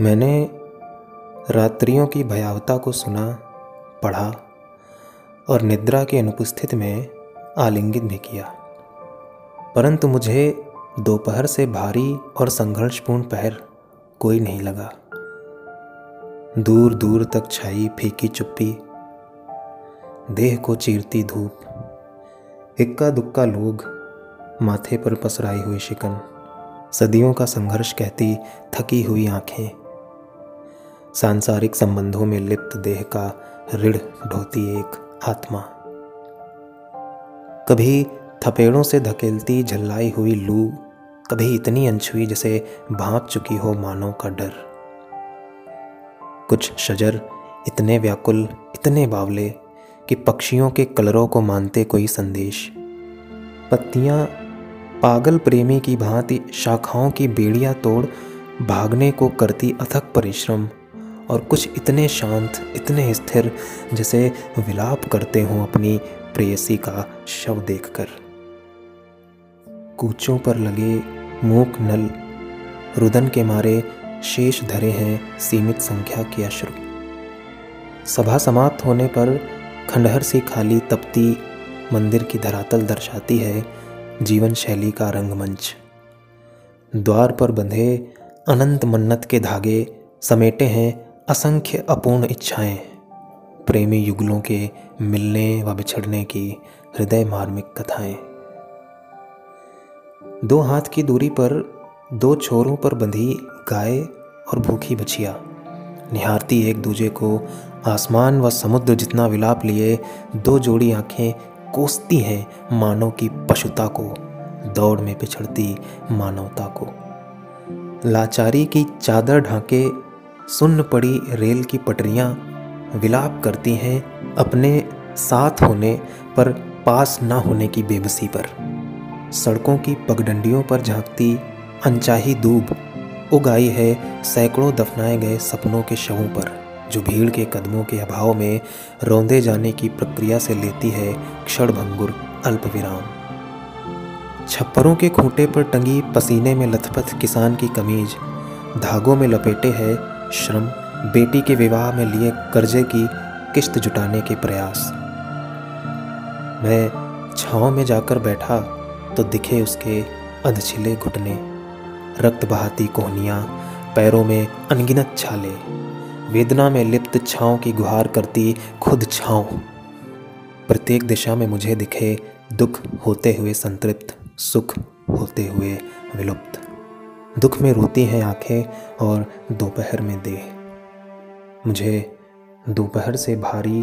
मैंने रात्रियों की भयावता को सुना, पढ़ा और निद्रा की अनुपस्थिति में आलिंगित भी किया। परंतु मुझे दोपहर से भारी और संघर्षपूर्ण पहर कोई नहीं लगा। दूर दूर तक छाई फीकी चुप्पी, देह को चीरती धूप इक्का दुक्का लोग माथे पर पसराई हुई शिकन। सदियों का संघर्ष कहती थकी हुई आँखें। सांसारिक संबंधों में लिप्त देह का ऋण ढोती एक आत्मा। कभी थपेड़ों से धकेलती झल्लाई हुई लू, कभी इतनी अनछुई जैसे भाप चुकी हो मानव का डर। कुछ शजर इतने व्याकुल, इतने बावले कि पक्षियों के कलरों को मानते कोई संदेश। पत्तियाँ पागल प्रेमी की भांति शाखाओं की बेड़ियाँ तोड़ भागने को करती अथक परिश्रम। और कुछ इतने शांत, इतने स्थिर, जैसे विलाप करते हों अपनी प्रेयसी का शव देखकर। कूचों पर लगे मूक नल रुदन के मारे शेष धरे हैं सीमित संख्या के अश्रु। सभा समाप्त होने पर खंडहर से खाली तपती मंदिर की धरातल दर्शाती है जीवन शैली का रंगमंच। द्वार पर बंधे अनंत मन्नत के धागे समेटे हैं असंख्य अपूर्ण इच्छाएँ। प्रेमी युगलों के मिलने व बिछड़ने की हृदय मार्मिक कथाएँ। दो हाथ की दूरी पर दो छोरों पर बंधी गाय और भूखी बछिया। निहारती एक दूजे को आसमान व समुद्र जितना विलाप लिए, दो जोड़ी आँखें कोसती हैं मानव की पशुता को, दौड़ में पिछड़ती मानवता को। लाचारी की चादर ढांके सुन्न पड़ी रेल की पटरियाँ विलाप करती हैं अपने साथ होने पर पास ना होने की बेबसी पर। सड़कों की पगडंडियों पर झांकती अनचाही दूब उगाई है सैकड़ों दफनाए गए सपनों के शवों पर। जो भीड़ के कदमों के अभाव में रौंदे जाने की प्रक्रिया से लेती है क्षण भंगुर अल्प विराम छप्परों के खूंटे पर टंगी पसीने में लथपथ किसान की कमीज, धागों में लपेटे है श्रम, बेटी के विवाह में लिए कर्जे की किश्त जुटाने के प्रयास। मैं छाँव में जाकर बैठा तो दिखे उसके अधछिले घुटने, रक्त बहाती कोहनियाँ, पैरों में अनगिनत छाले। वेदना में लिप्त छाँव की गुहार करती खुद छाँव। प्रत्येक दिशा में मुझे दिखे दुख होते हुए संतृप्त, सुख होते हुए विलुप्त। दुख में रोती हैं आँखें और दोपहर में देह। मुझे दोपहर से भारी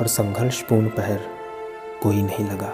और संघर्षपूर्ण पहर कोई नहीं लगा।